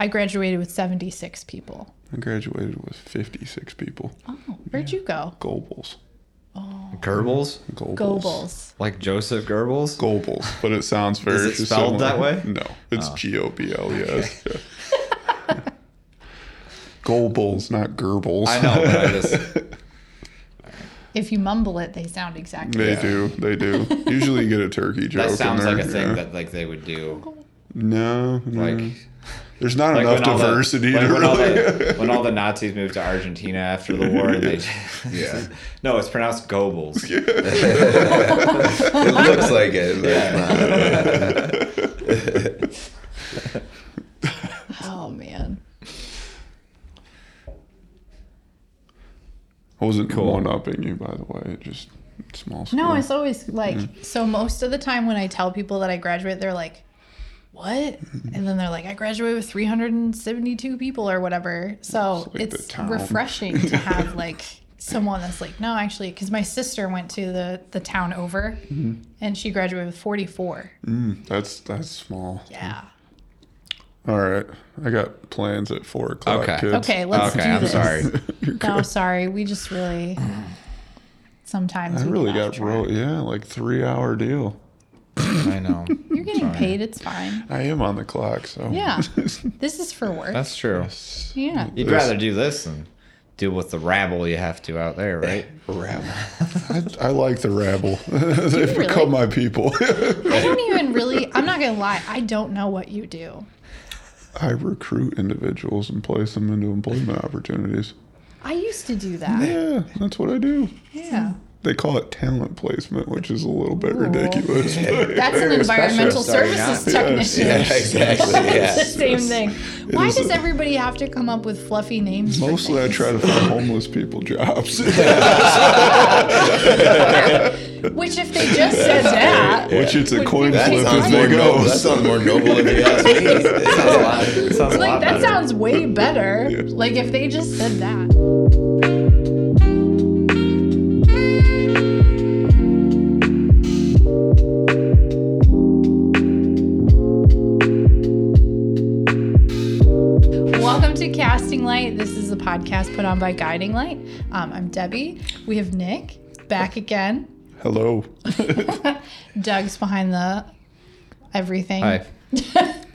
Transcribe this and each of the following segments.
I graduated with 76 people. I graduated with 56 people. Oh, where'd you go? Gobles. Oh. Goebbels, Goebbels. Goebbels. like Joseph Goebbels. Goebbels, but it sounds very Is it spelled that way? No, it's oh. G O B L. Yes. G O B L E S. Goebbels, not Goebbels. I know, but I just If you mumble it, they sound exactly They the do. They do. Usually you get a turkey joke. that in sounds there, like a thing yeah. that like they would do. No, no. Like, there's not like enough when all the- diversity like to when, all the, when all the Nazis moved to Argentina after the war, and they Yeah. no, it's pronounced Goebbels. It looks like it, but it's not. Oh man. I wasn't Cool. one upping you, by the way. It just small. No, it's always like Mm-hmm. so. Most of the time, when I tell people that I graduate, they're like, "What?" And then they're like, "I graduated with 372 people or whatever." So It's like it's refreshing to have like someone that's like, "No, actually," because my sister went to the the town over, Mm-hmm. and she graduated with 44. Mm, that's that's small. Yeah. All right, I got plans at four o'clock. Okay. Kids. Okay, let's okay, do I'm this. sorry. No, sorry. We just really sometimes I we really got wrote. Yeah, like three hour deal. I know. You're getting paid. It's fine. I am on the clock, so Yeah. This is for work. That's true. yeah. You'd This- rather do this than deal with the rabble you have to out there, right? Rabble. I, I like the rabble. They've really? become my people. I don't even really, I'm not going to lie, I don't know what you do. I recruit individuals and place them into employment opportunities. I used to do that. Yeah, that's what I do. Yeah. They call it talent placement, which is a little bit ridiculous. but- That's an environmental specialist, are you services not? technician. Yeah, exactly. It's the Yeah. same thing. Why does a- everybody have to come up with fluffy names? for Mostly, I try to find homeless people jobs, Which, if they just said that, which it's a coin be That flip sounds as more they go. That sounds more noble if you ask me. Sounds a lot. It sounds a like lot that better. sounds way better. Yeah. Like if they just said that. Casting Light. This is a podcast put on by Guiding Light. Um, I'm Debbie. We have Nick back again. Hello. Doug's behind the everything. Hi.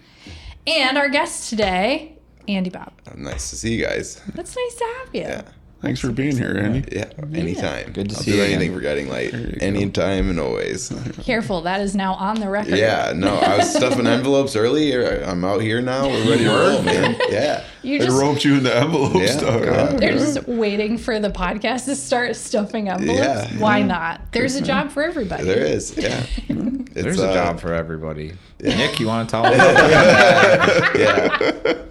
And our guest today, Andy Bob. Nice to see you guys. That's nice to have you. Yeah. Thanks for being here, Andy. Yeah. Anytime. Good to I'll see do you anything again. for guiding light. you go. Anytime and always. Careful, that is now on the record. Yeah. No, I was stuffing envelopes earlier. I'm out here now. We're ready to roll, man. Yeah. You I just roped you in the envelope Yeah, stuff. God. they're just waiting for the podcast to start stuffing envelopes. Yeah. Why not? There's a job for everybody. There is. Yeah. It's, There's a uh, job for everybody. Nick, you want to tell them? Yeah.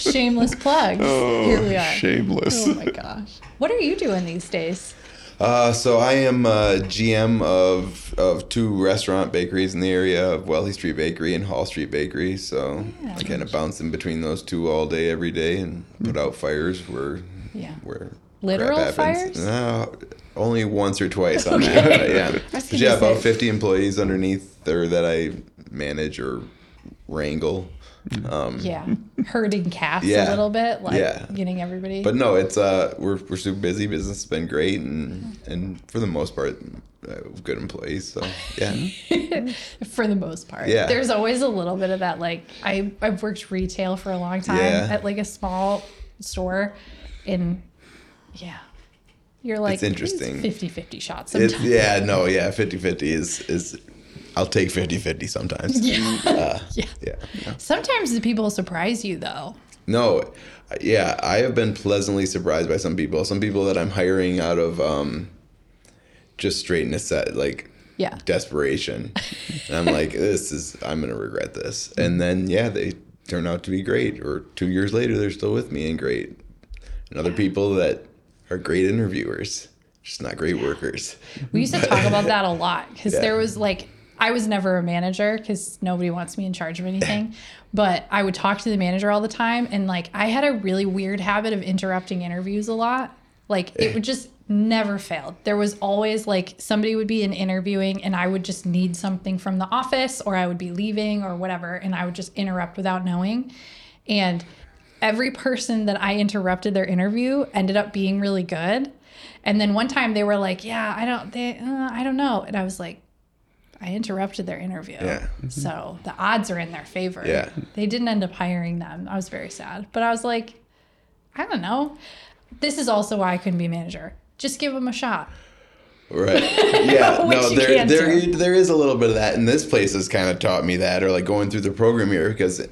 Shameless plugs. Oh, Here we are. Shameless. Oh my gosh. What are you doing these days? Uh, so I am uh, GM of of two restaurant bakeries in the area of Wealthy Street Bakery and Hall Street Bakery. So Yeah. I kind of bounce in between those two all day, every day, and put out fires where Yeah. where Literal fires? No, only once or twice on that. But yeah, but yeah, about fifty employees underneath there that I manage or wrangle. Um, Yeah. Herding cats a little bit, like Yeah. getting everybody. But no, it's uh, we're we're super busy. Business has been great, and and for the most part, uh, good employees. So yeah, for the most part. Yeah. There's always a little bit of that like I I've worked retail for a long time Yeah. at like a small store and yeah. You're like It's interesting. 50-50 shots it's sometimes. yeah, no, yeah, 50-50 is is. I'll take 50-50 sometimes. Yeah. yeah. Yeah. Sometimes the people surprise you though. No, yeah, I have been pleasantly surprised by some people. Some people that I'm hiring out of um, just straight necessity, like Yeah. desperation. and I'm like, this is, I'm gonna regret this. And then yeah, they turn out to be great. Or two years later, they're still with me and great. And other people that are great interviewers, just not great workers. We used to talk about that a lot because Yeah. there was like I was never a manager because nobody wants me in charge of anything. but I would talk to the manager all the time, and like I had a really weird habit of interrupting interviews a lot. Like it would just never failed. There was always like somebody would be in interviewing, and I would just need something from the office, or I would be leaving, or whatever, and I would just interrupt without knowing. And every person that I interrupted their interview ended up being really good. And then one time they were like, "Yeah, I don't, they, uh, I don't know," and I was like, "I interrupted their interview." Yeah. So the odds are in their favor. Yeah. They didn't end up hiring them. I was very sad, but I was like, I don't know. This is also why I couldn't be a manager. Just give them a shot. Right. Yeah. No, there there do. there is a little bit of that, and this place has kind of taught me that, or like going through the program here, because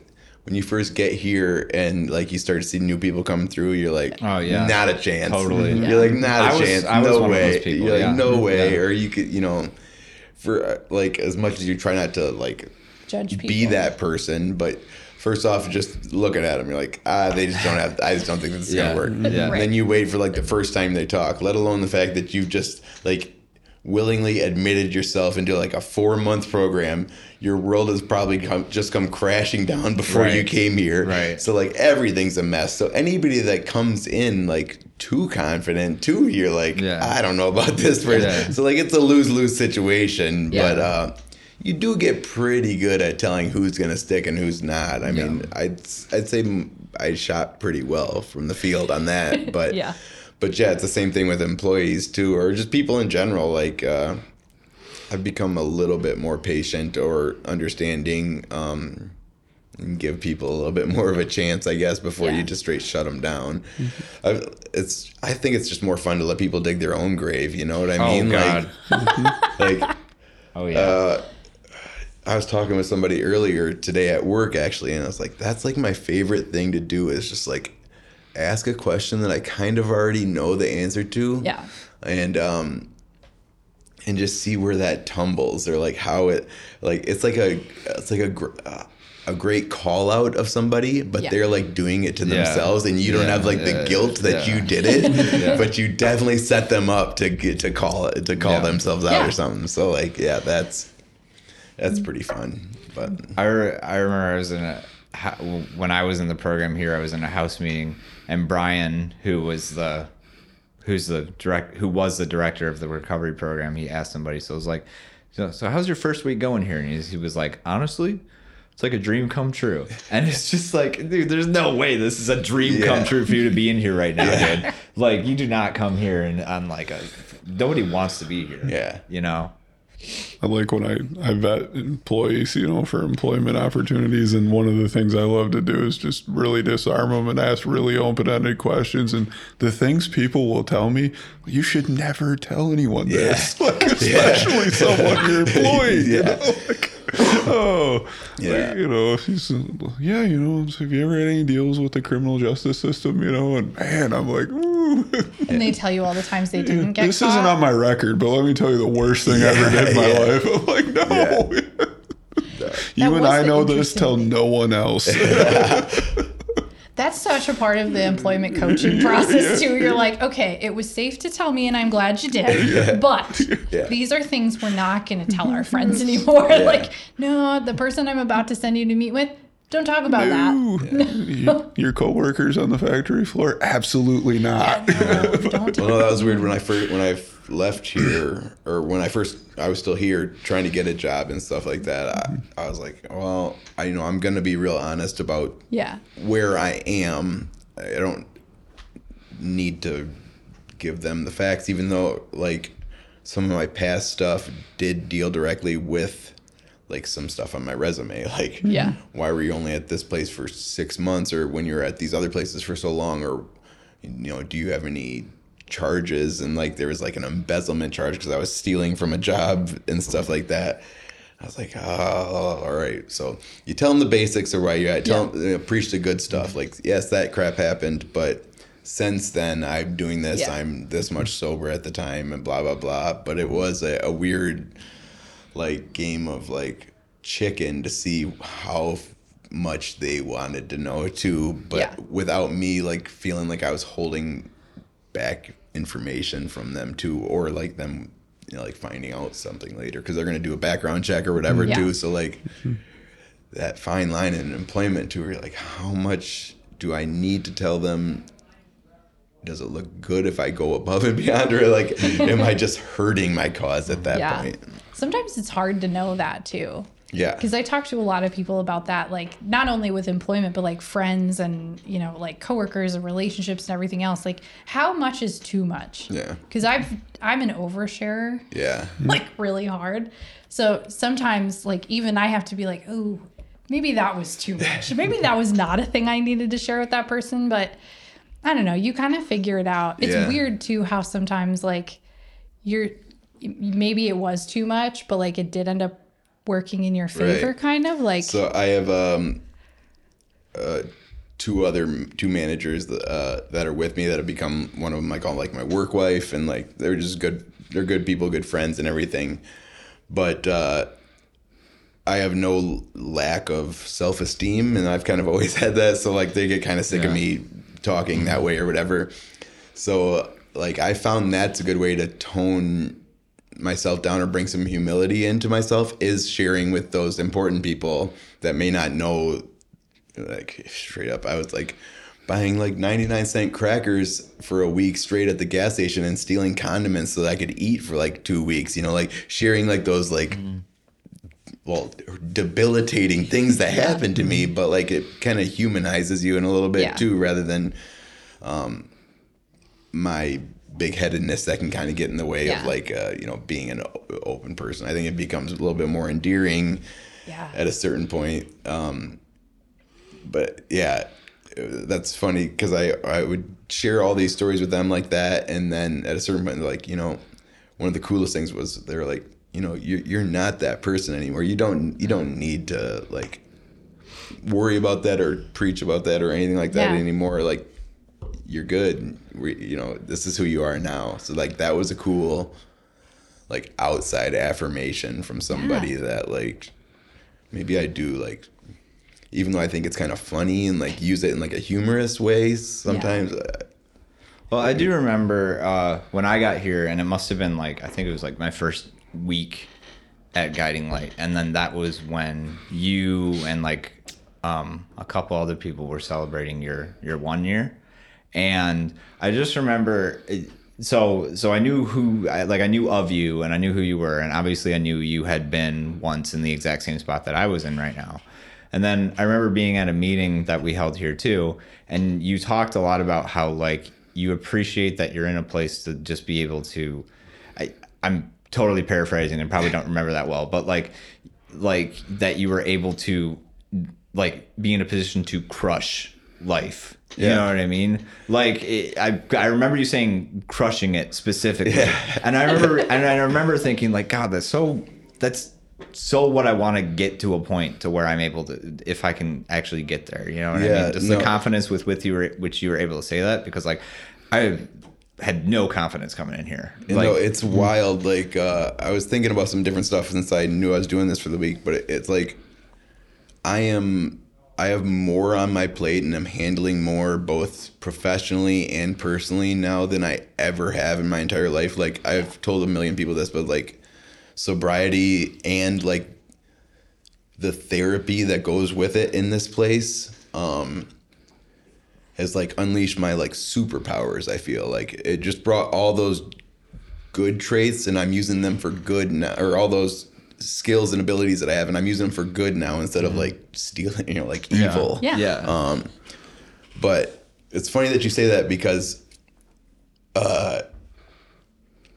when you first get here and like you start to see new people coming through, you're like, Oh, yeah. not a chance. Totally. You're like, not a I was- chance. I was no way. people, you're like, no way. Yeah. Or you could, you know, for uh, like as much as you try not to like Judge people. be that person, but first off, just looking at them, you're like, ah, they just don't have. I just don't think this is Yeah. gonna work. Yeah. And then you wait for like the first time they talk, let alone the fact that you've just like willingly admitted yourself into like a four month program. Your world has probably come, just come crashing down before you came here. Right. So like everything's a mess. So anybody that comes in like too confident, too, you're like, Yeah. I don't know about this person. Yeah. So like it's a lose lose situation. Yeah. But uh, you do get pretty good at telling who's gonna stick and who's not. I mean, I'd I'd say I shot pretty well from the field on that. But Yeah. But yeah, it's the same thing with employees too, or just people in general. Like uh, I've become a little bit more patient or understanding. Um, and give people a little bit more of a chance, I guess, before Yeah. you just straight shut them down. I, it's I think it's just more fun to let people dig their own grave. You know what I Oh mean? God. Like, like Oh yeah. uh, I was talking with somebody earlier today at work actually, and I was like, that's like my favorite thing to do is just like ask a question that I kind of already know the answer to. Yeah. And um and just see where that tumbles or like how it like it's like a it's like a uh, a great call out of somebody, but Yeah. they're like doing it to Yeah. themselves, and you don't Yeah, have like the yeah, guilt that yeah. you did it, Yeah. but you definitely set them up to get to call it to call Yeah. themselves out Yeah. or something. So like, yeah, that's that's pretty fun. But I, re- I remember I was in a when I was in the program here. I was in a house meeting, and Brian, who was the who's the direct who was the director of the recovery program, he asked somebody. So it was like, so, so how's your first week going here? And he, he was like, honestly. It's like a dream come true, and it's just like, dude, there's no way this is a dream come true for you to be in here right now, dude. Like, you do not come here and on like a, nobody wants to be here. Yeah. you know. I like when I, I vet employees, you know, for employment opportunities. And one of the things I love to do is just really disarm them and ask really open ended questions. And the things people will tell me, you should never tell anyone this, like, especially someone you're employed. You know? like, oh, Yeah. like, you know, if you yeah, you know, so have you ever had any deals with the criminal justice system, you know? And man, I'm like, ooh. And they tell you all the times they didn't get this caught. isn't on my record, but let me tell you the worst thing I ever did in my yeah. life. I'm like, no. you That and I know this. Tell no one else. That's such a part of the employment coaching process too. You're like, okay, it was safe to tell me, and I'm glad you did. But Yeah. these are things we're not going to tell our friends anymore. Like, no, the person I'm about to send you to meet with, don't talk about that. You- Your coworkers on the factory floor? Absolutely not. No, don't talk. Well, no, that was weird when I first when I f- left here, or when I first I was still here trying to get a job and stuff like that. I, I was like, well, I you know I'm gonna be real honest about Yeah. where I am. I don't need to give them the facts, even though like some of my past stuff did deal directly with like some stuff on my resume. Like, Yeah. why were you only at this place for six months, or when you're at these other places for so long, or you know, do you have any charges? And like, there was like an embezzlement charge because I was stealing from a job and stuff like that. I was like, oh, all right. So you tell them the basics of why you're at. Tell Yeah. them, you know, preach the good stuff. Like, yes, that crap happened, but since then I'm doing this. Yeah. I'm this much sober at the time, and blah blah blah. But it was a, a weird, like, game of like chicken to see how much they wanted to know too, but Yeah. without me like feeling like I was holding back information from them too, or like them, you know, like finding out something later because they're gonna do a background check or whatever Yeah. too. So like mm-hmm. that fine line in employment too, where you're like, how much do I need to tell them? Does it look good if I go above and beyond, or like, am I just hurting my cause at that Yeah. point? Sometimes it's hard to know that too. Yeah. Because I talk to a lot of people about that, like not only with employment, but like friends and, you know, like coworkers and relationships and everything else. Like, how much is too much? Yeah. Because I've, I'm an oversharer, Yeah. like really hard. So sometimes, like, even I have to be like, oh, maybe that was too much. Maybe that was not a thing I needed to share with that person. But I don't know. You kind of figure it out. It's Yeah. weird too how sometimes, like, you're, maybe it was too much, but like it did end up working in your favor, Right. kind of like. So I have um, uh, two other two managers that, uh, that are with me that have become one of them. I call like my work wife, and like they're just good. They're good people, good friends, and everything. But uh, I have no lack of self esteem, and I've kind of always had that. So like they get kind of sick of me talking that way or whatever. So like I found that's a good way to tone myself down or bring some humility into myself is sharing with those important people that may not know like straight up i was like buying like 99 cent crackers for a week straight at the gas station and stealing condiments so that i could eat for like two weeks you know like sharing like those like well debilitating things that happened to me but like it kind of humanizes you in a little bit Yeah. too rather than um my big headedness that can kind of get in the way Yeah. of like uh, you know being an open person i think it becomes a little bit more endearing yeah. at a certain point um but yeah that's funny because i i would share all these stories with them like that and then at a certain point like you know one of the coolest things was they were like you know you're, you're not that person anymore you don't you don't need to like worry about that or preach about that or anything like that Yeah. anymore like you're good. We, you know this is who you are now. So like that was a cool like outside affirmation from somebody that like maybe i do like even though i think it's kind of funny and like use it in like a humorous way sometimes uh, Well, I do remember uh, when I got here, and it must have been like I think it was like my first week at Guiding Light, and then that was when you and like um, a couple other people were celebrating your your one year, and I just remember. So so I knew who I, like I knew of you and I knew who you were and obviously I knew you had been once in the exact same spot that I was in right now. And then I remember being at a meeting that we held here too and you talked a lot about how like you appreciate that you're in a place to just be able to I I'm totally paraphrasing and probably don't remember that well but like like that you were able to like be in a position to crush life you Yeah. know what I mean? Like it, I, I remember you saying crushing it specifically, and I remember, and I remember thinking like, God, that's so, that's so what I want to get to a point to where I'm able to, if I can actually get there. You know what I Yeah, mean? Just no. the confidence with with you were, which you were able to say that because like I had no confidence coming in here. You Like, know, it's wild. Like uh, I was thinking about some different stuff since I knew I was doing this for the week, but it, it's like I am. I have more on my plate, and I'm handling more both professionally and personally now than I ever have in my entire life. Like I've told a million people this, but like sobriety and like the therapy that goes with it in this place. Um, has like unleashed my like superpowers. I feel like it just brought all those good traits, and I'm using them for good now, or all those skills and abilities that I have, and I'm using them for good now instead of like stealing, you know, like evil. Yeah. yeah, Um, but it's funny that you say that because, uh,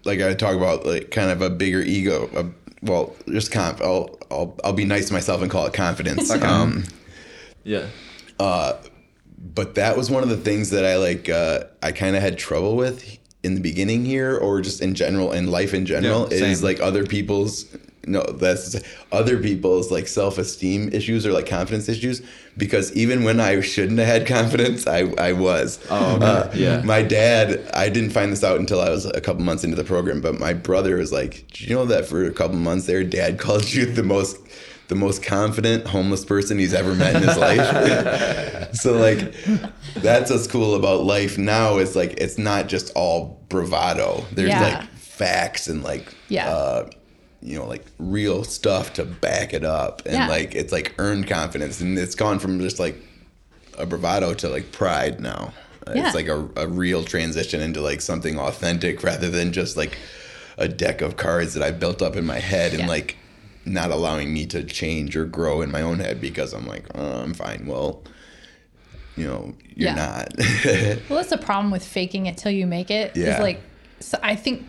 like I talk about like kind of a bigger ego. Uh, well, just conf. I'll I'll I'll be nice to myself and call it confidence. Um, yeah, Uh, but that was one of the things that I like uh, I kind of had trouble with in the beginning here or just in general in life in general Yeah, is like other people's no that's other people's like self-esteem issues or like confidence issues because even when I shouldn't have had confidence I I was Oh, okay. Uh, Yeah. my dad I didn't find this out until I was a couple months into the program but my brother was like did you know that for a couple months there dad called you the most the most confident homeless person he's ever met in his life so like that's what's cool about life now is like it's not just all bravado there's Yeah. like facts and like Yeah. uh you know like real stuff to back it up and Yeah. like it's like earned confidence and it's gone from just like a bravado to like pride now uh, Yeah. it's like a, a real transition into like something authentic rather than just like a deck of cards that i built up in my head and Yeah. like not allowing me to change or grow in my own head because I'm like, oh, I'm fine. Well, you know, you're not. Well, that's the problem with faking it till you make it. Is Yeah. like, so I think,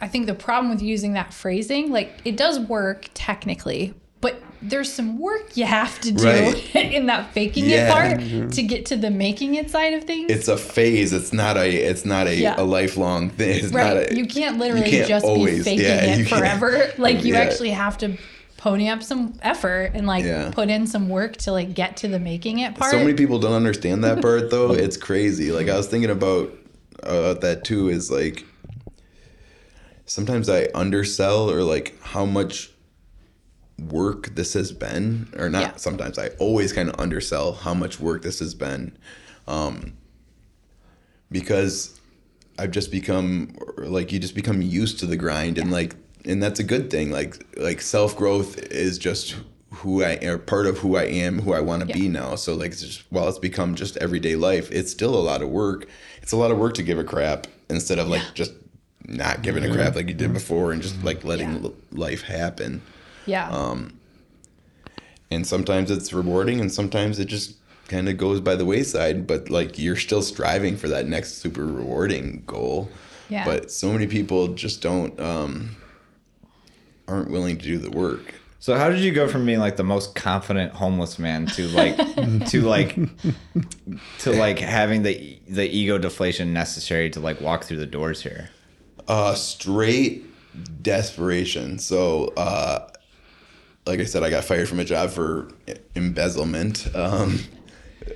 I think the problem with using that phrasing, like, it does work technically, but there's some work you have to do Right. in that faking Yeah. it part to get to the making it side of things. it's a phase. It's not a. It's not a, Yeah. a lifelong thing. It's right. not a. you can't literally can't just be always- faking yeah, it forever. Like, you actually have to pony up some effort and like Yeah. put in some work to like get to the making it part. So many people don't understand that part though. It's crazy. Like I was thinking about uh, that too. Is like sometimes I undersell or like how much work this has been, or not. Yeah. Sometimes I always kind of undersell how much work this has been, um, because I've just become like you just become used to the grind and like and that's a good thing. Like like self growth is just who I or part of who I am, who I want to be now. So like it's just while it's become just everyday life, it's still a lot of work. It's a lot of work to give a crap instead of like just not giving a crap like you did before and just like letting Yeah. l- life happen. yeah. um, And sometimes it's rewarding and sometimes it just kind of goes by the wayside, but like you're still striving for that next super rewarding goal. Yeah. But so many people just don't um aren't willing to do the work. So how did you go from being like the most confident homeless man to like to like to like having the the ego deflation necessary to like walk through the doors here? Uh straight desperation. So uh like I said, I got fired from a job for embezzlement. Um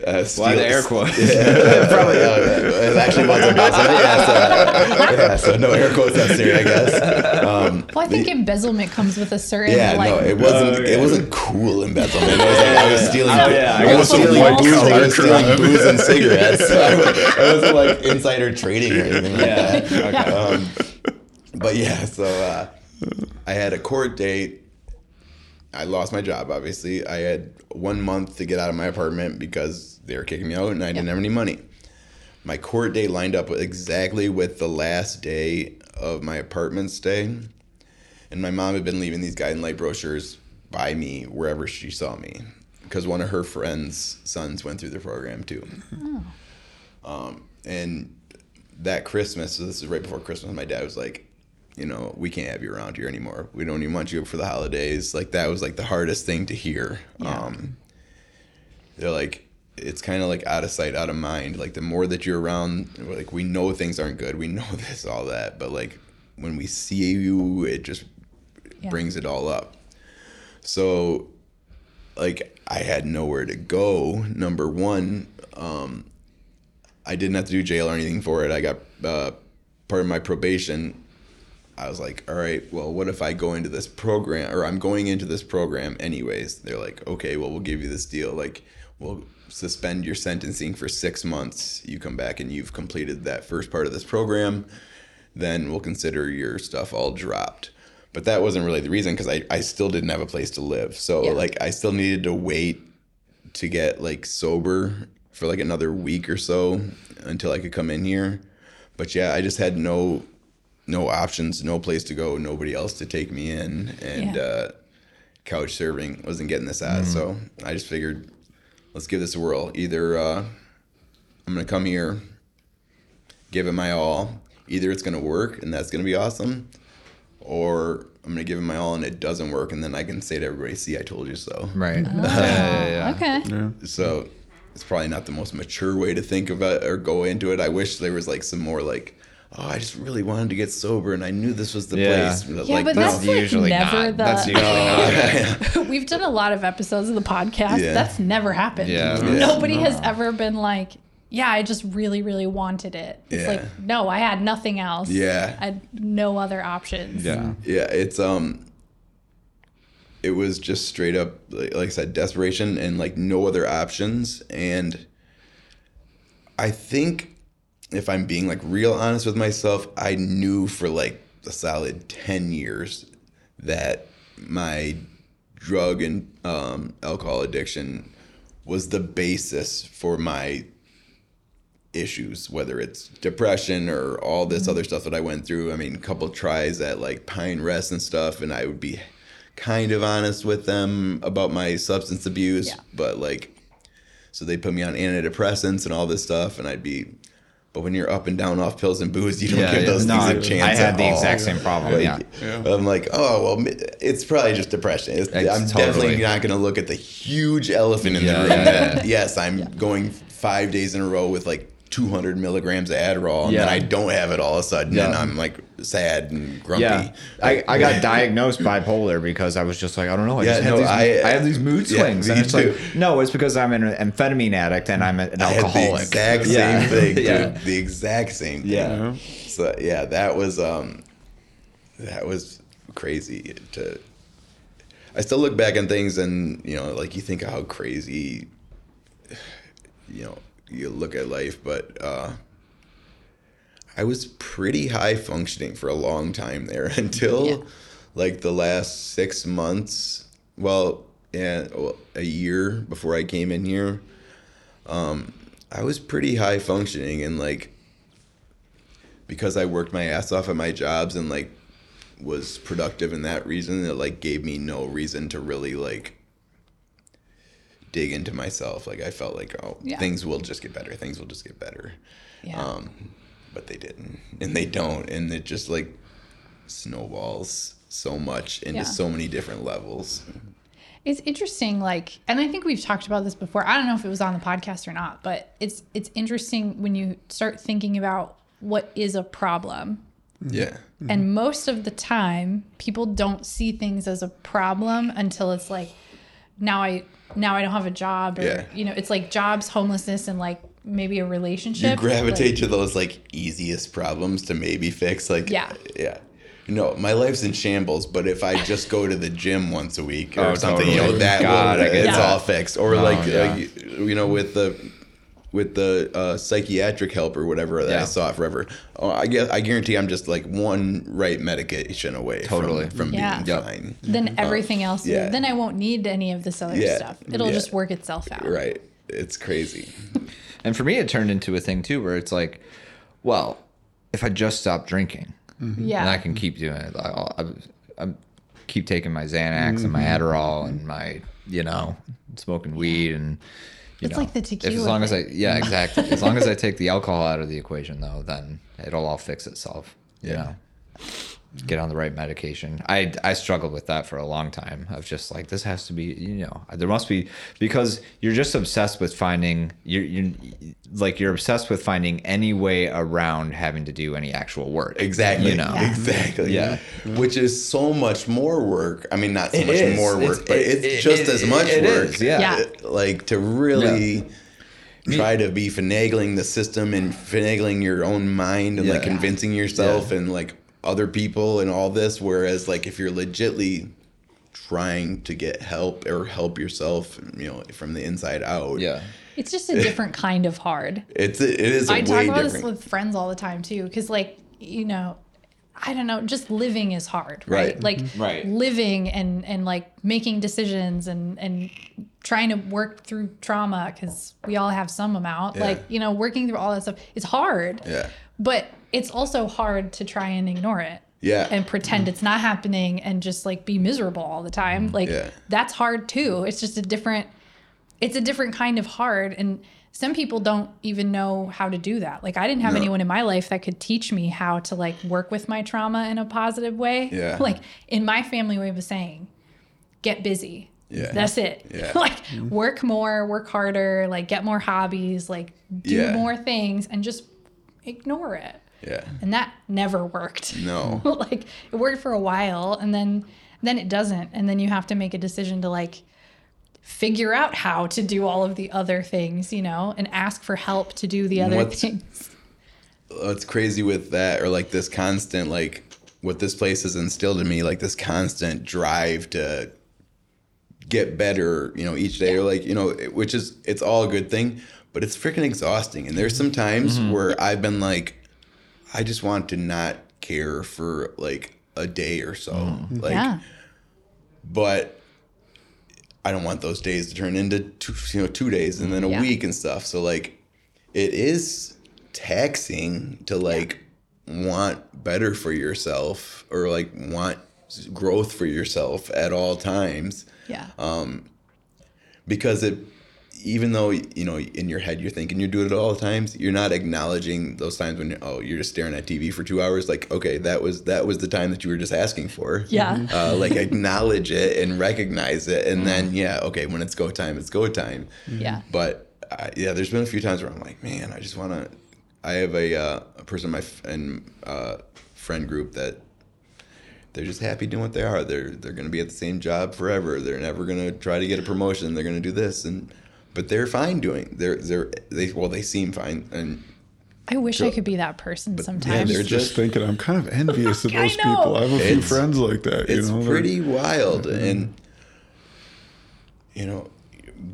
uh, Why the steal- air quotes? Yeah, probably. uh, it actually was embezzlement. Yeah, so, yeah, so no air quotes necessary, I guess. Um, well, I think embezzlement comes with a certain yeah, like no, it wasn't. Okay. It wasn't cool embezzlement. It was like I was stealing. Oh, yeah, I I was stealing booze. I was stealing booze and cigarettes. I was- it wasn't like insider trading or anything like Yeah. that. Okay. Um, but yeah, so uh, I had a court date. I lost my job. Obviously, I had one month to get out of my apartment because they were kicking me out, and I didn't have any money. My court date lined up exactly with the last day of my apartment stay, and my mom had been leaving these Guiding Light brochures by me wherever she saw me, because one of her friends' sons went through the program too. Um, and that Christmas, so this is right before Christmas, my dad was like, you know, we can't have you around here anymore. We don't even want you for the holidays. Like that was like the hardest thing to hear. Um, they're like, it's kind of like out of sight, out of mind. Like the more that you're around, like we know things aren't good. We know this, all that. But like when we see you, it just Yeah. brings it all up. So, like I had nowhere to go. Number one, um, I didn't have to do jail or anything for it. I got uh, part of my probation. I was like, all right, well, what if I go into this program, or I'm going into this program anyways? They're like, okay, well, we'll give you this deal. Like, we'll suspend your sentencing for six months. You come back and you've completed that first part of this program, then we'll consider your stuff all dropped. But that wasn't really the reason because I, I still didn't have a place to live. So, Yeah. like, I still needed to wait to get like sober for like another week or so until I could come in here. But yeah, I just had no no options, no place to go, nobody else to take me in, and Yeah. uh, couch serving wasn't getting this out. So I just figured, let's give this a whirl. Either uh, I'm gonna come here, give it my all. Either it's gonna work and that's gonna be awesome, or I'm gonna give it my all and it doesn't work, and then I can say to everybody, "See, I told you so." Right. yeah, yeah, yeah. Okay. So it's probably not the most mature way to think about or go into it. I wish there was like some more like, oh, I just really wanted to get sober and I knew this was the Yeah. place. Yeah, like, but no. that's like usually never not. the. That's usually not. We've done a lot of episodes of the podcast. Yeah. That's never happened. Yeah. Nobody has ever been like, yeah, I just really, really wanted it. It's Yeah. like, no, I had nothing else. Yeah. I had no other options. Yeah. yeah, it's um, it was just straight up like, like I said, desperation and like no other options. And I think if I'm being like real honest with myself, I knew for like a solid ten years that my drug and um, alcohol addiction was the basis for my issues, whether it's depression or all this other stuff that I went through. I mean, a couple tries at like Pine Rest and stuff, and I would be kind of honest with them about my substance abuse, Yeah. but like, so they put me on antidepressants and all this stuff, and I'd be. But when you're up and down off pills and booze, you don't Yeah, give yeah. those No, things a chance. I had at the all. exact same problem. Like, yeah. Yeah. I'm like, oh well, it's probably just depression. It's, It's I'm totally- definitely not going to look at the huge elephant in Yeah, the room. yeah. Yes, I'm going five days in a row with like 200 milligrams of Adderall, and Yeah. then I don't have it all of a sudden, and I'm like sad and grumpy. Yeah, I, I got diagnosed bipolar because I was just like I don't know. I Yeah, just have no, these, I- I, have these mood yeah, swings, and it's too. like no, it's because I'm an amphetamine addict and I'm an I had the alcoholic. exact Yeah. same thing, dude. Yeah. The exact same thing. Yeah. So yeah, that was um, that was crazy. To I still look back on things and you know, like you think of how crazy, you know, you look at life, but uh, I was pretty high functioning for a long time there until Yeah. like the last six months. Well, yeah, well, a year before I came in here. Um, I was pretty high functioning and like because I worked my ass off at my jobs and like was productive in that reason, it like gave me no reason to really like dig into myself. Like I felt like, oh, Yeah. things will just get better. Things will just get better. Yeah. Um, but they didn't, and they don't, and it just like snowballs so much into Yeah. so many different levels. It's interesting, like, and I think we've talked about this before. I don't know if it was on the podcast or not, but it's it's interesting when you start thinking about what is a problem. Yeah. And most of the time, people don't see things as a problem until it's like, now I now I don't have a job, or Yeah. you know, it's like jobs, homelessness, and like maybe a relationship. you gravitate Like, to those like easiest problems to maybe fix like Yeah. yeah no my life's in shambles but if i just go to the gym once a week or Oh, something you know that God, will, it's that. all fixed or Oh, like yeah. uh, you, you know with the with the uh, psychiatric help or whatever that Yeah. I saw forever, oh, I guess I guarantee I'm just like one right medication away Totally. from, from Yeah. being Yep. fine. then everything else, yeah. then I won't need any of this other Yeah. stuff. It'll Yeah. just work itself out. Right, it's crazy. And for me, it turned into a thing too, where it's like, well, if I just stop drinking, Yeah. and I can keep doing it. I'll, I, I keep taking my Xanax and my Mm-hmm. Adderall and my, you know, smoking weed and. You It's know, like the if- tequila As long as I, yeah, exactly. as long as I take the alcohol out of the equation, though, then it'll all fix itself. You Yeah. know, get on the right medication. I I struggled with that for a long time. Of just like this has to be, you know, there must be because you're just obsessed with finding you're you like you're obsessed with finding any way around having to do any actual work. Exactly. You know. Yeah. Exactly. Yeah. Which is so much more work. I mean, not so It much is. more It's- work, but it- it's it- just it- as much it work. is, yeah. Yeah. Like to really try to be finagling the system and finagling your own mind and like convincing yourself and like other people and all this. Whereas like if you're legitly trying to get help or help yourself, you know, from the inside out. Yeah. It's just a different kind of hard. It's it is a I talk way about this with friends all the time too, because like you know, I don't know, just living is hard, right? Right. Like mm-hmm. Right. living and and like making decisions and and trying to work through trauma because we all have some amount. Yeah. Like you know, working through all that stuff is hard. Yeah. But it's also hard to try and ignore it. Yeah. And pretend it's not happening and just like be miserable all the time. Mm-hmm. Like Yeah. that's hard too. It's just a different it's a different kind of hard and some people don't even know how to do that. Like I didn't have No. anyone in my life that could teach me how to like work with my trauma in a positive way. Yeah. Like in my family way of saying, get busy. Yeah. That's it. Yeah. like work more, work harder, like get more hobbies, like do Yeah. more things and just ignore it. Yeah. And that never worked. No. like it worked for a while and then then it doesn't and then you have to make a decision to like figure out how to do all of the other things, you know, and ask for help to do the other What's- things. what's crazy with that or like this constant like what this place has instilled in me like this constant drive to get better you know each day or like you know which is it's all a good thing but it's freaking exhausting and there's some times mm-hmm. where i've been like i just want to not care for like a day or so mm. like yeah. but I don't want those days to turn into two, you know two days and then a Yeah. week and stuff. So like, it is taxing to like want better for yourself or like want growth for yourself at all times Yeah. Um, because it even though you know in your head you're thinking you're doing it all the times you're not acknowledging those times when oh you're just staring at tv for two hours like okay that was that was the time that you were just asking for. Yeah. uh, like acknowledge it and recognize it and then yeah okay when it's go time it's go time. Yeah. but uh, yeah there's been a few times where i'm like man i just want to i have a, uh, a person in my f- in, uh, friend group that they're just happy doing what they are. They're they're going to be at the same job forever. They're never going to try to get a promotion. They're going to do this and but they're fine doing they're they're they well they seem fine and I wish I could be that person Yeah, sometimes. they're just- just thinking I'm kind of envious of those know. people. I have a few friends like that. You it's know, They're- pretty wild and you know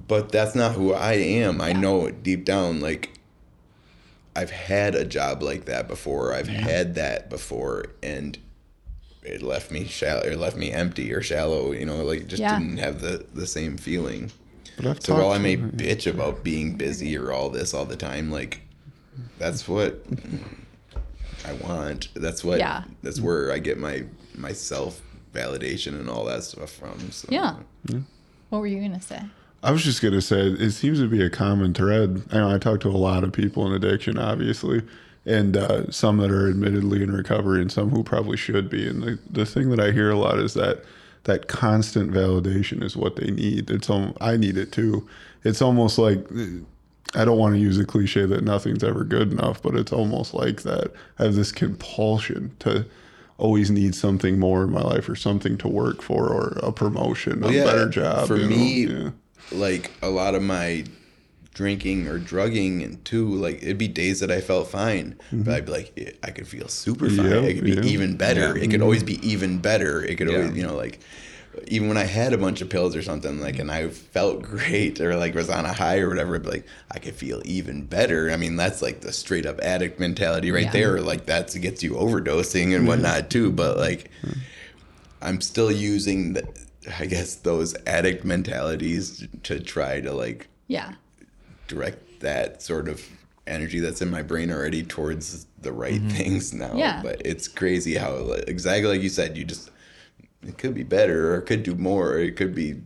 but that's not who i am i know deep down like i've had a job like that before i've had that before and it left me shallow it left me empty or shallow you know like just Yeah. didn't have the the same feeling But I've so while i may to- bitch about being busy or all this all the time like that's what i want that's what Yeah. that's where i get my my self validation and all that stuff from so yeah. What were you gonna say? I was just gonna say it seems to be a common thread. I know I talk to a lot of people in addiction, obviously, and uh, some that are admittedly in recovery, and some who probably should be. And the the thing that I hear a lot is that that constant validation is what they need. It's um, I need it too. It's almost like I don't want to use a cliche that nothing's ever good enough, but it's almost like that. I have this compulsion to always need something more in my life or something to work for or a promotion, a yeah, better job. for know? me Yeah. like a lot of my drinking or drugging and too like it'd be days that i felt fine but i'd be like i could feel super fine Mm-hmm. Yeah, it could be yeah. even better it could always be even better it could Yeah. always you know like even when i had a bunch of pills or something like and i felt great or like was on a high or whatever I'd like i could feel even better i mean that's like the straight up addict mentality right Yeah. there like that's gets you overdosing and whatnot too but like I'm still using, the, I guess, those addict mentalities to try to like Yeah. Direct that sort of energy that's in my brain already towards the right mm-hmm. things now. Yeah. But it's crazy how, exactly like you said, you just, it could be better or it could do more. Or it could be,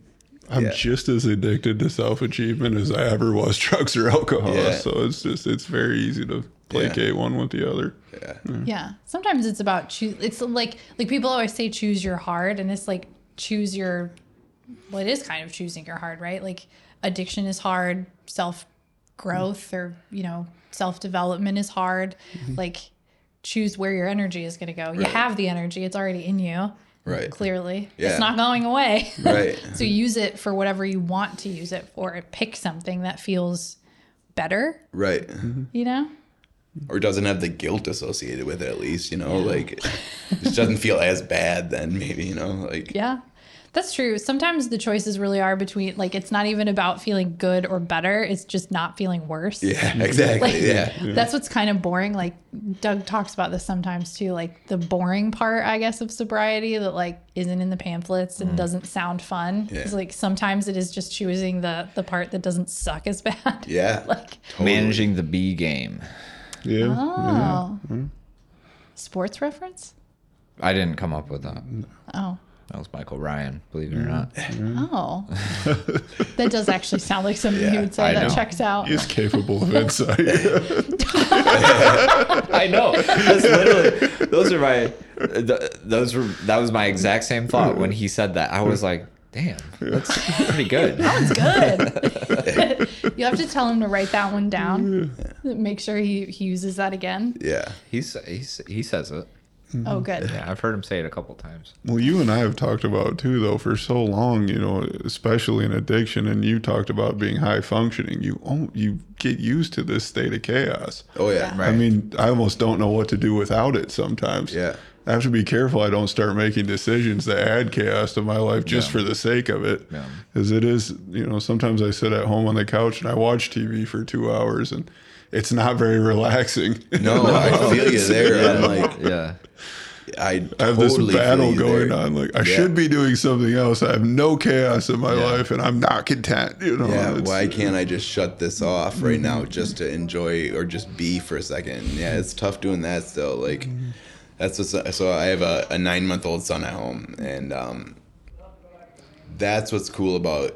I'm yeah. just as addicted to self achievement as I ever was drugs or alcohol. Yeah. So it's just it's very easy to placate one with the other. yeah. Yeah. Sometimes it's about choose. It's like like people always say choose your hard, and it's like choose your. Well, it is kind of choosing your hard, right? Like addiction is hard, self growth or you know self development is hard. Mm-hmm. Like choose where your energy is going to go. You have the energy; it's already in you. Right. Clearly, Yeah. it's not going away. Right. so use it for whatever you want to use it for. Pick something that feels better. Right. Mm-hmm. You know. Or doesn't have the guilt associated with it, at least, you know, like, it just doesn't feel as bad then, maybe, you know, like, Yeah. That's true. Sometimes the choices really are between like it's not even about feeling good or better, it's just not feeling worse. yeah, exactly. Like yeah. that's what's kind of boring. Like Doug talks about this sometimes too, like the boring part, I guess, of sobriety that like isn't in the pamphlets and mm. doesn't sound fun. Yeah. It's like sometimes it is just choosing the the part that doesn't suck as bad. Yeah. like Managing the B game. Yeah. oh. Mm. Sports reference? I didn't come up with that. Oh. That was Michael Ryan, believe it or not. Mm-hmm. Oh. that does actually sound like something he Yeah, would say. I that know. checks out. He's capable of insight. I know. That's literally those are my th- those were that was my exact same thought when he said that. I was like, damn, that's pretty good. That's good. you have to tell him to write that one down. Make sure he, he uses that again. Yeah. He's, he's he says it. Mm-hmm. Oh, good. Yeah, I've heard him say it a couple times. well, you and I have talked about too, though, for so long. You know, especially in addiction, and you talked about being high functioning. You oh, you get used to this state of chaos. Oh, yeah. Right. I mean, I almost don't know what to do without it sometimes. Yeah. I have to be careful I don't start making decisions that add chaos to my life just Yeah. for the sake of it. Yeah. Because it is, you know, sometimes I sit at home on the couch and I watch TV for two hours and it's not very relaxing. No, I feel you there. I'm like, Yeah. I, I have totally this battle going there. on. Like I Yeah. should be doing something else. I have no chaos in my Yeah. life and I'm not content. You know, Yeah, It's- why can't I just shut this off right now Mm-hmm. just to enjoy or just be for a second? Yeah, it's tough doing that still. Like, That's what's so I have a, a nine month old son at home, and um, that's what's cool about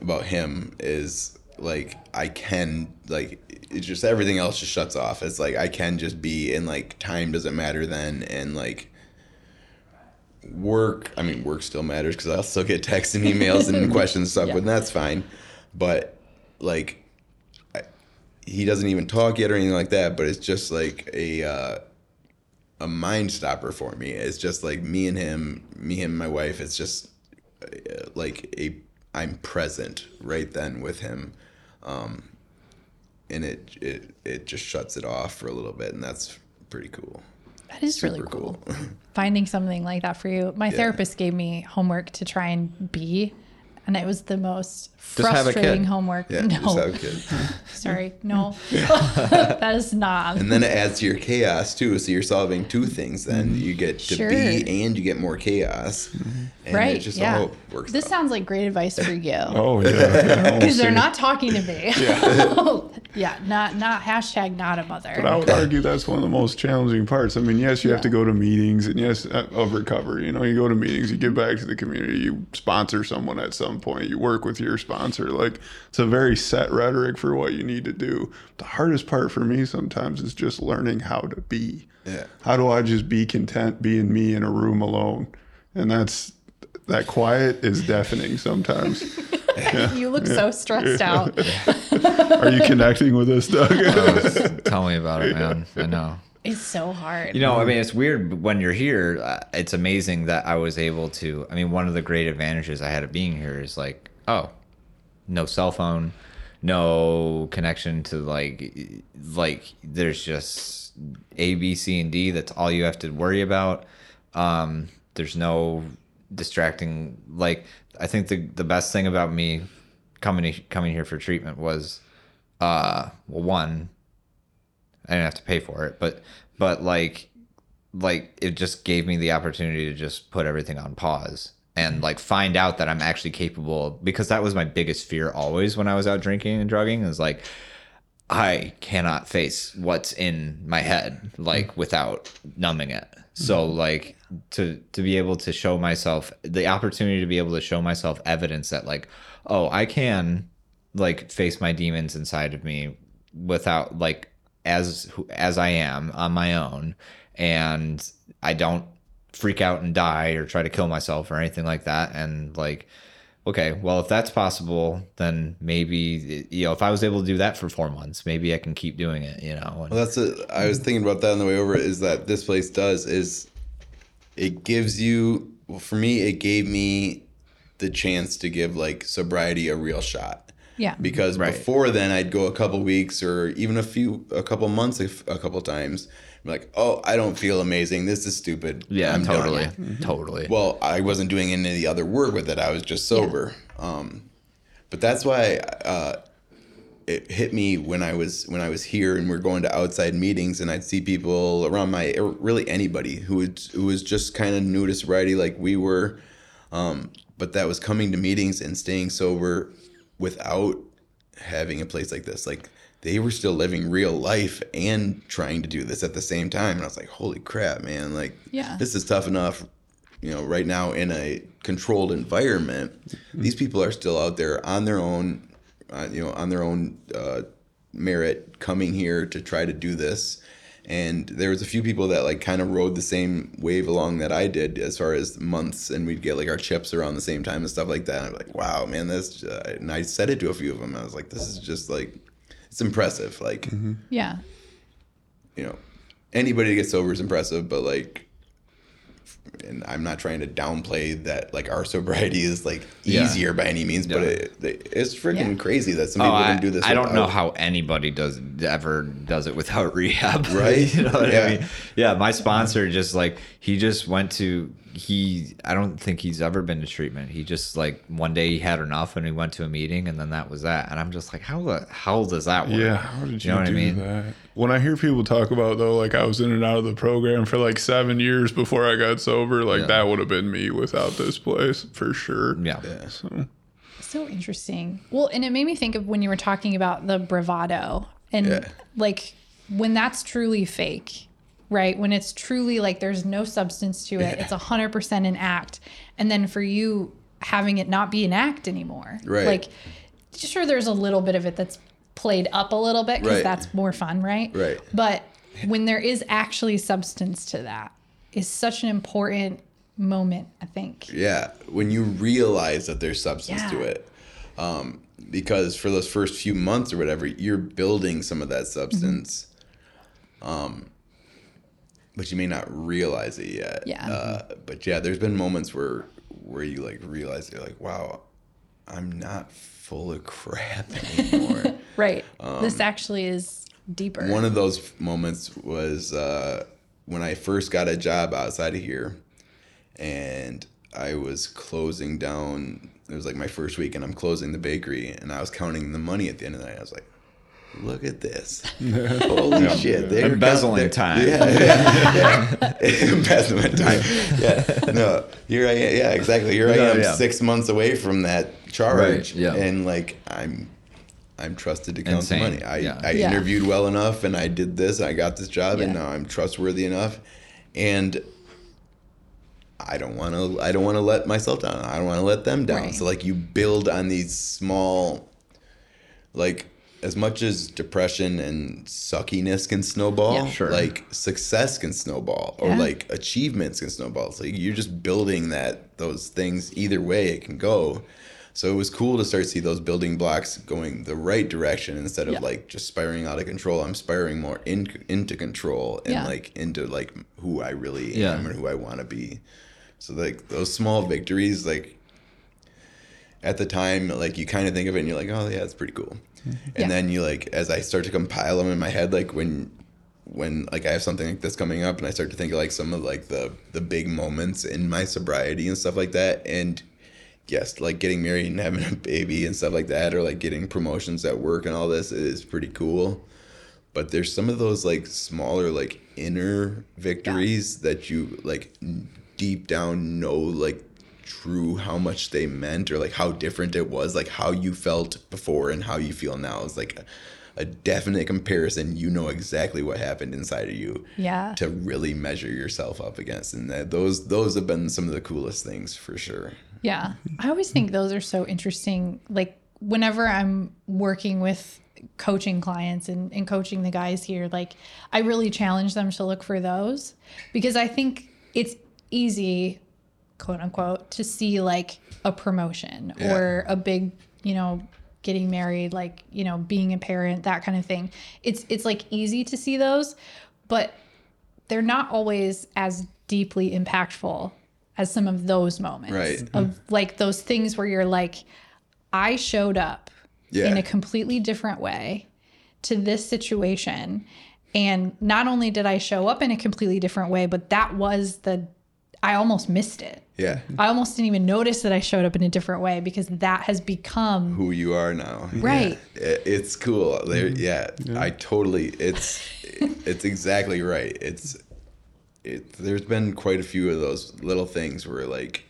about him is like I can like it's just everything else just shuts off. It's like I can just be and like time doesn't matter then, and like work. I mean, work still matters because I'll still get texts and emails and questions and stuff, Yeah. but that's fine. But like, I, he doesn't even talk yet or anything like that. But it's just like a. Uh, a mind stopper for me. It's just like me and him, me and my wife. It's just uh, like a I'm present right then with him, um, and it it it just shuts it off for a little bit, and that's pretty cool. That is really cool. cool. Finding something like that for you. My therapist gave me homework to try and be, and it was the most Just frustrating homework. Yeah, no, just have a kid. sorry, no, that is not. And then it adds to your chaos too. So you're solving two things. Then you get to Sure. be and you get more chaos. And right? It just yeah. all works. this out. sounds like great advice for you. Oh yeah, yeah. Because they're not talking to me. Yeah. yeah. not not hashtag not a mother. But I would argue that's one of the most challenging parts. I mean, yes, you have to go to meetings, and yes, uh, of recovery. You know, you go to meetings, you give back to the community, you sponsor someone at some point, you work with your sponsor. Like, it's a very set rhetoric for what you need to do. The hardest part for me sometimes is just learning how to be. Yeah. How do I just be content being me in a room alone? And that's that quiet is deafening sometimes. you look so stressed out. Are you connecting with us, Doug? Oh, tell me about it, man. I know. It's so hard. You know, I mean, it's weird when you're here. Uh, it's amazing that I was able to. I mean, one of the great advantages I had of being here is like, oh, no cell phone, no connection to like, like there's just A, B, C, and D. That's all you have to worry about. Um, there's no distracting. Like, I think the the best thing about me coming coming here for treatment was, uh, well, one, I didn't have to pay for it, but but like like it just gave me the opportunity to just put everything on pause and mm-hmm. like find out that I'm actually capable because that was my biggest fear always when I was out drinking and drugging is like I cannot face what's in my head like mm. without numbing it. Mm-hmm. So like to to be able to show myself the opportunity to be able to show myself evidence that like oh I can like face my demons inside of me without like as as I am on my own and I don't freak out and die or try to kill myself or anything like that and like okay well if that's possible then maybe you know if I was able to do that for 4 months maybe I can keep doing it you know and, Well, that's it. I was thinking about that on the way over. Is that this place does is it gives you. Well, for me, it gave me the chance to give like sobriety a real shot. Yeah. Because Right. before then, I'd go a couple weeks or even a few, a couple months, if a couple times. I'm like, oh, I don't feel amazing. This is stupid. yeah I'm done." totally totally Well, I wasn't doing any of the other work with it. I was just sober. Um, but that's why uh, it hit me when I was when I was here and we're going to outside meetings and I'd see people around my really anybody who would who was just kind of new to sobriety like we were, um, but that was coming to meetings and staying sober without having a place like this. Like they were still living real life and trying to do this at the same time. And I was like, holy crap, man! Like Yeah. this is tough enough you know, right now in a controlled environment, these people are still out there on their own, uh, you know, on their own uh, merit, coming here to try to do this. And there was a few people that like kind of rode the same wave along that I did as far as months, and we'd get like our chips around the same time and stuff like that. And I'm like, wow, man, this. Uh, and I said it to a few of them. I was like, this is just like, it's impressive. Like, Yeah. you know, anybody that gets sober is impressive, but like, and I'm not trying to downplay that like our sobriety is like Yeah. easier by any means, but it, it- it's freaking Yeah. crazy that some Oh, people I, can do this. I don't know how anybody does ever does it without rehab, Right? you know what Yeah. I mean? Yeah, my sponsor just like he just went to he. I don't think he's ever been to treatment. He just like one day he had enough and he went to a meeting and then that was that. And I'm just like, how the hell does that work? Yeah, how did you, know what I do mean? that? When I hear people talk about though, like I was in and out of the program for like seven years before I got sober, like Yeah. that would have been me without this place for sure. Yeah. So So interesting. Well, and it made me think of when you were talking about the bravado and Yeah. like when that's truly fake, right? When it's truly like there's no substance to it, it's a hundred percent an act, and then for you having it not be an act anymore, Right. Like, sure, there's a little bit of it that's played up a little bit because Right. that's more fun, right? Right. But when there is actually substance to that, is such an important moment, I think. Yeah, when you realize that there's substance to it. Um, because for those first few months or whatever, you're building some of that substance. Um, but you may not realize it yet. Yeah. Uh, but yeah, there's been moments where where you like realize you're like, wow, I'm not full of crap anymore. Right. this actually is deeper. Um, One of those moments was uh, when I first got a job outside of here, and I was closing down. It was like my first week, and I'm closing the bakery, and I was counting the money at the end of the night. I was like, "Look at this! Holy shit! They're Embezzling they're- time. Yeah, yeah, yeah. embezzlement time. Yeah, no, here I am. Yeah, exactly. Here I Yeah, am, yeah. six months away from that charge, Right, yeah. and like I'm. I'm trusted to count Insane. the money. I, Yeah. I Yeah. interviewed well enough and I did this, I got this job and now I'm trustworthy enough and I don't want to I don't want to let myself down. I don't want to let them down. Right. So like you build on these small like as much as depression and suckiness can snowball, Yeah. Sure. like success can snowball or Yeah. like achievements can snowball. like you're just building that those things either way it can go. So it was cool to start to see those building blocks going the right direction instead of Yeah. like just spiraling out of control. I'm spiraling more in, into control and Yeah. like into like who I really Yeah. am and who I want to be. So like those small victories, like at the time, like you kind of think of it and you're like, oh yeah, it's pretty cool. And Yeah. then you like, as I start to compile them in my head, like when, when like I have something like this coming up and I start to think of like some of like the, the big moments in my sobriety and stuff like that. And yes, like getting married and having a baby and stuff like that, or like getting promotions at work and all this is pretty cool. But there's some of those like smaller, like inner victories that you like deep down know like true how much they meant or like how different it was, like how you felt before and how you feel now is like a, a definite comparison. You know exactly what happened inside of you yeah. to really measure yourself up against. And that those those have been some of the coolest things for sure. Yeah. I always think those are so interesting. Like whenever I'm working with coaching clients and, and coaching the guys here, like I really challenge them to look for those because I think it's easy, quote unquote, to see like a promotion Yeah. or a big, you know, getting married, like, you know, being a parent, that kind of thing. It's it's like easy to see those, but they're not always as deeply impactful as some of those moments Right. of mm-hmm. like those things where you're like i showed up Yeah. in a completely different way to this situation and not only did i show up in a completely different way but that was the i almost missed it Yeah. i almost didn't even notice that i showed up in a different way because that has become Who you are now. Right. Yeah. It- It's cool. There mm-hmm. yeah, I totally it's it's exactly right. It's it there's been quite a few of those little things where like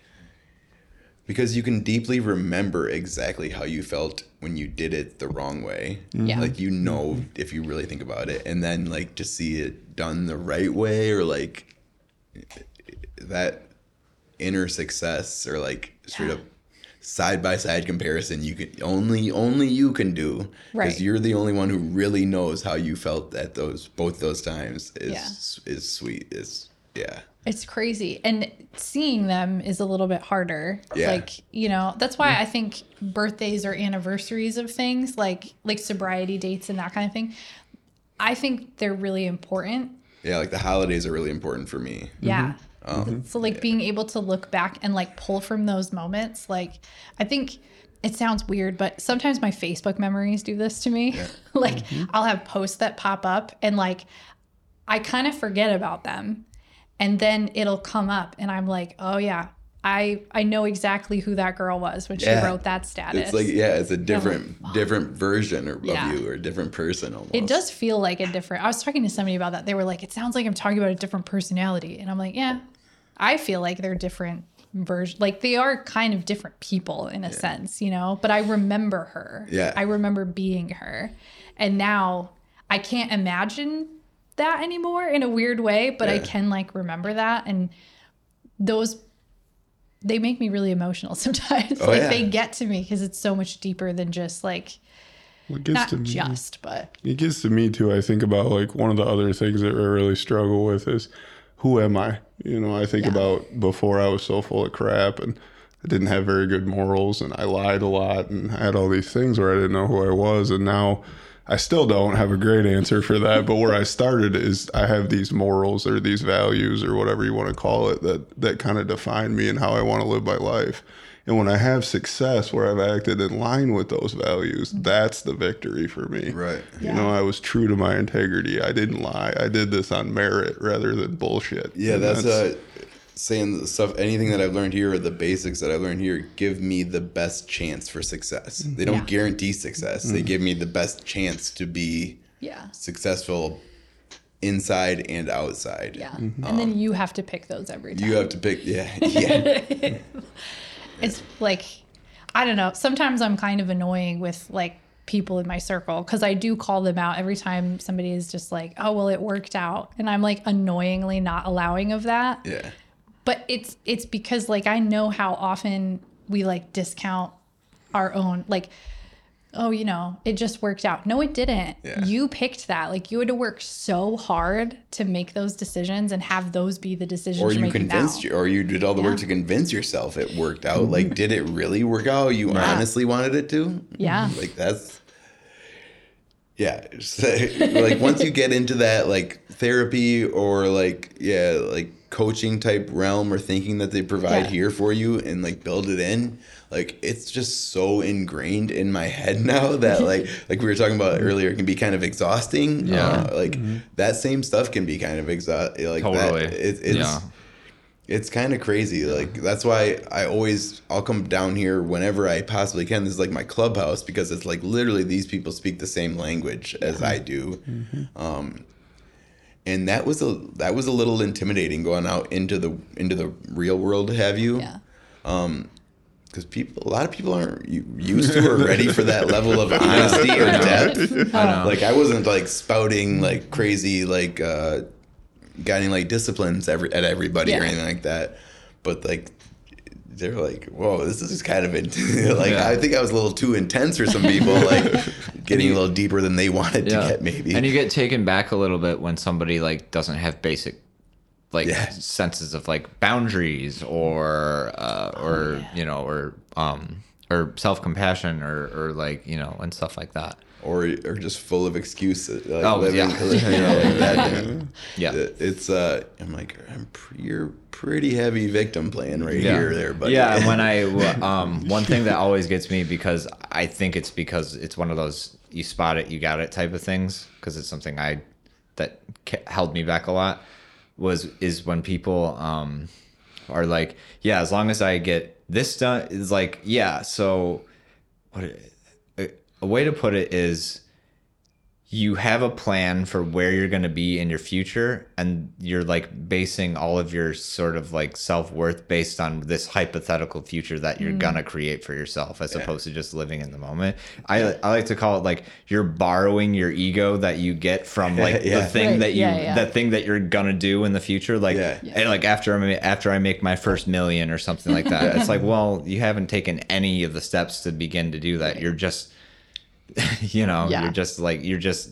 because you can deeply remember exactly how you felt when you did it the wrong way. Yeah. Like you know if you really think about it and then like to see it done the right way or like that inner success or like straight Yeah. up side by side comparison you can only only you can do because Right. you're the only one who really knows how you felt at those both those times is is sweet is yeah It's crazy. And seeing them is a little bit harder. Yeah. Like, you know, that's why mm-hmm. I think birthdays or anniversaries of things like like sobriety dates and that kind of thing. I think they're really important. yeah like the holidays are really important for me Yeah. Mm-hmm. Um, So like being able to look back and like pull from those moments, like I think it sounds weird, but sometimes my Facebook memories do this to me. like I'll have posts that pop up and like I kind of forget about them. And then it'll come up and I'm like, "Oh yeah, I I know exactly who that girl was when she wrote that status." it's like yeah it's a different different version of Yeah. you or a different person almost It does feel like a different. I was talking to somebody about that. They were like, "It sounds like I'm talking about a different personality," and I'm like, "Yeah, I feel like they're different version. Like they are kind of different people in a sense, you know. But I remember her. Yeah. I remember being her, and now I can't imagine that anymore in a weird way, but I can like remember that and those they make me really emotional sometimes. Oh, like yeah. they get to me because it's so much deeper than just like It gets not to me. just, but It gets to me too. I think about like one of the other things that I really struggle with is who am I? You know, I think Yeah. about before I was so full of crap and I didn't have very good morals and I lied a lot and I had all these things where I didn't know who I was. And now I still don't have a great answer for that. But where I started is I have these morals or these values or whatever you want to call it that, that kind of define me and how I want to live my life. And when I have success where I've acted in line with those values, that's the victory for me. Right. You know, I was true to my integrity. I didn't lie. I did this on merit rather than bullshit. Yeah, And that's, uh, saying the stuff. Anything that I've learned here, or the basics that I've learned here, give me the best chance for success. They mm-hmm. don't Yeah. guarantee success. They mm-hmm. give me the best chance to be yeah. successful inside and outside. Yeah. Mm-hmm. And then um, you have to pick those every time. You have to pick. Yeah, yeah, it's like I don't know. Sometimes I'm kind of annoying with like people in my circle because I do call them out every time somebody is just like, "Oh, well, it worked out," and I'm like annoyingly not allowing of that. yeah. But it's it's because like I know how often we like discount our own like. Oh, you know, it just worked out. No, it didn't. Yeah. You picked that. Like you had to work so hard to make those decisions and have those be the decisions Or you convinced you, or you did all the work to convince yourself it worked out. Mm-hmm. Like, did it really work out? You honestly wanted it to? Yeah. Mm-hmm. Like that's. Yeah, like once you get into that like therapy or like yeah like coaching type realm or thinking that they provide Yeah. here for you and like build it in like it's just so ingrained in my head now that like like we were talking about earlier it can be kind of exhausting Yeah. Uh, like that same stuff can be kind of exhausting like Totally. that it, it's Yeah. it's kind of crazy like that's why i always i'll come down here whenever i possibly can this is like my clubhouse because it's like literally these people speak the same language as i do um and that was a that was a little intimidating going out into the into the real world to have you? Yeah. because people a lot of people aren't used to or ready for that level of honesty or depth. I know. like i wasn't like spouting like crazy like uh Guiding Light disciplines every at everybody or anything like that. But like they're like whoa this is kind of int- like Yeah. i think i was a little too intense for some people like getting a little deeper than they wanted to get maybe And you get taken back a little bit when somebody like doesn't have basic like Yeah. senses of like boundaries or uh, or you know or um or self compassion or or like you know and stuff like that. Or or just full of excuses like Oh, living, yeah. you know, like that, yeah. Yeah. It's uh i'm like i'm pre- you're pretty heavy victim playing right yeah. here there but yeah when I um one thing that always gets me because i think it's because it's one of those you spot it you got it type of things because it's something i that held me back a lot was is when people um are like yeah as long as i get this done is like yeah so what it- a, a way to put it is you have a plan for where you're going to be in your future and you're like basing all of your sort of like self-worth based on this hypothetical future that you're mm. going to create for yourself as opposed to just living in the moment. I i like to call it like you're borrowing your ego that you get from like Yeah. the thing Right, that you yeah, yeah. that thing that you're going to do in the future like Yeah. and, like after i after i make my first million or something like that it's like well you haven't taken any of the steps to begin to do that. You're just you know Yeah. you're just like you're just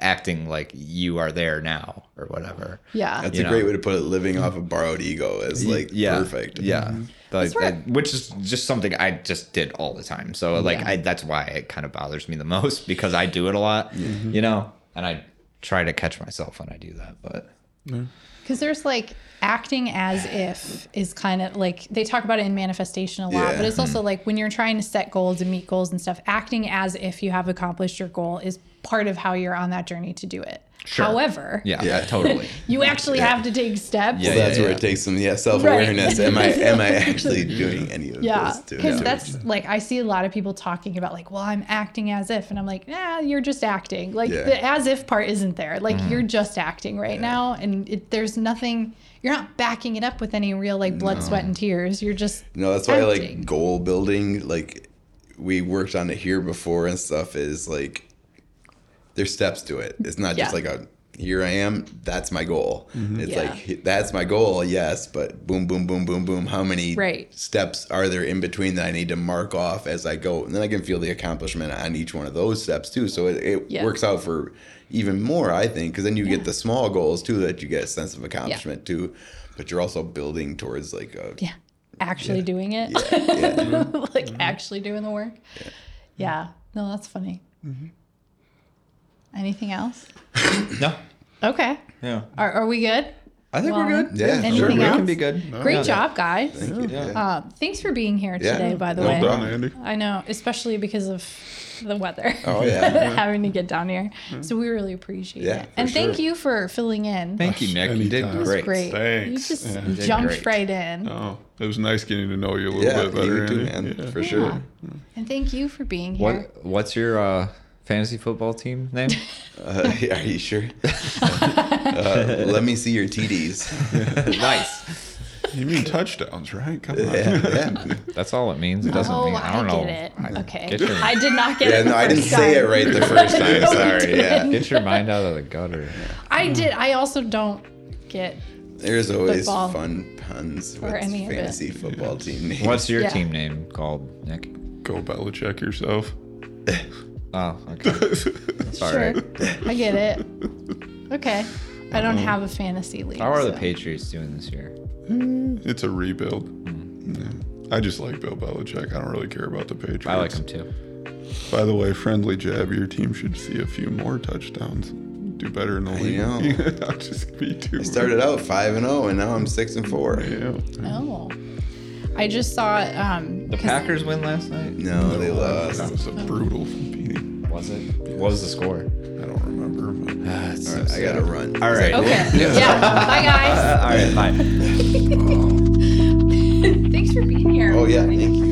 acting like you are there now or whatever. Yeah. that's you a great way to put it living off of borrowed ego is like yeah perfect. yeah. Mm-hmm. Like, That's right. that- which is just something i just did all the time. So like Yeah. I, that's why it kind of bothers me the most because i do it a lot you know? And i try to catch myself when i do that but Because there's like acting as if is kind of like they talk about it in manifestation a lot, Yeah. but it's also like when you're trying to set goals and meet goals and stuff, acting as if you have accomplished your goal is part of how you're on that journey to do it. Sure. However, yeah, Yeah. totally you actually have to take steps. Yeah, so that's where yeah. it takes some yeah self-awareness am i am i actually doing any of Yeah, this to because to- that's like I see a lot of people talking about like, well, I'm acting as if, and I'm like, nah, you're just acting. Like Yeah. the as if part isn't there. Like Mm-hmm. you're just acting right now, and it, there's nothing. You're not backing it up with any real like blood, sweat, and tears. You're just No, that's why acting. like goal building, like we worked on it here before and stuff is like there's steps to it. It's not just like a here I am. That's my goal. Mm-hmm. It's Yeah. like that's my goal. Yes, but boom, boom, boom, boom, boom. How many Right. steps are there in between that I need to mark off as I go? And then I can feel the accomplishment on each one of those steps too. So it, it Yeah. works out for even more, I think, because then you get the small goals too that you get a sense of accomplishment too. But you're also building towards like a Yeah. Actually doing it. yeah. like mm-hmm. Mm-hmm. actually doing the work. Yeah. No, that's funny. Anything else? No. Okay. Yeah. Are, are we good? I think Well, we're good. Yeah, Anything sure. We else? can be good. Great Yeah. job, guys. Thank you. Yeah. Yeah. Uh, thanks for being here Yeah. today, by the Well way. done, Andy. I know, especially because of the weather. Oh, yeah. Having to get down here. So we really appreciate Yeah, it. for And thank you for filling in. Thank you, Nick. You did Anytime. It was great. great. Thanks. You just Yeah. You jumped great. right in. Oh, it was nice getting to know you a little Yeah, bit better, you too, man, Yeah. for sure. And thank you for being here. What What's your uh, fantasy football team name? Uh, are you sure? uh, let me see your TDs. nice. You mean touchdowns, right? Come on. Yeah, yeah. That's all it means. It doesn't oh, mean I don't I know. get it. I- okay. Get your, I did not get Yeah, it. no, I didn't first say it right the first time. No, Sorry. Yeah. get your mind out of the gutter. I did. I also don't get. There's always Football. fun puns with Or any of it. fantasy football team names. What's your Yeah. team name called, Nick? Go Belichick yourself. Oh, okay. That's all Sure. I get it. Okay. I don't uh-huh. have a fantasy league. How are the so- Patriots doing this year? Eh, it's a rebuild. Hmm. Yeah. I just like Bill Belichick. I don't really care about the Patriots. I like them too. By the way, friendly jab, your team should see a few more touchdowns. Do better in the league. know. I'll just be too. I started out five and zero, and now I'm six and four. Yeah. Oh. I just saw um The 'cause Packers win last night. No, they lost. That was a brutal beating. Was it? What was the score? I don't remember. But All right, I gotta run. All right. Okay. Yeah. Bye guys. All right. Bye. Oh. Thanks for being here. Oh yeah, thank you.